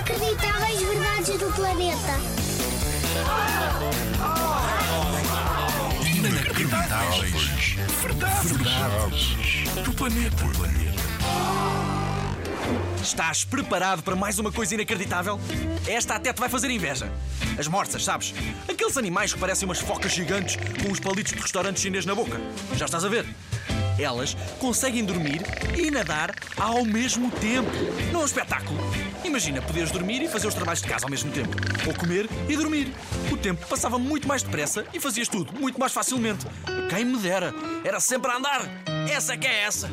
Inacreditáveis verdades do planeta. Inacreditáveis. Verdades. Verdades. Do planeta. Estás preparado para mais uma coisa inacreditável? Esta até te vai fazer inveja. As morsas, sabes? Aqueles animais que parecem umas focas gigantes com os palitos de restaurante chinês na boca. Já estás a ver? Elas conseguem dormir e nadar ao mesmo tempo. Não é um espetáculo? Imagina poderes dormir e fazer os trabalhos de casa ao mesmo tempo. Ou comer e dormir. O tempo passava muito mais depressa e fazias tudo muito mais facilmente. Quem me dera. Era sempre a andar. Essa que é essa.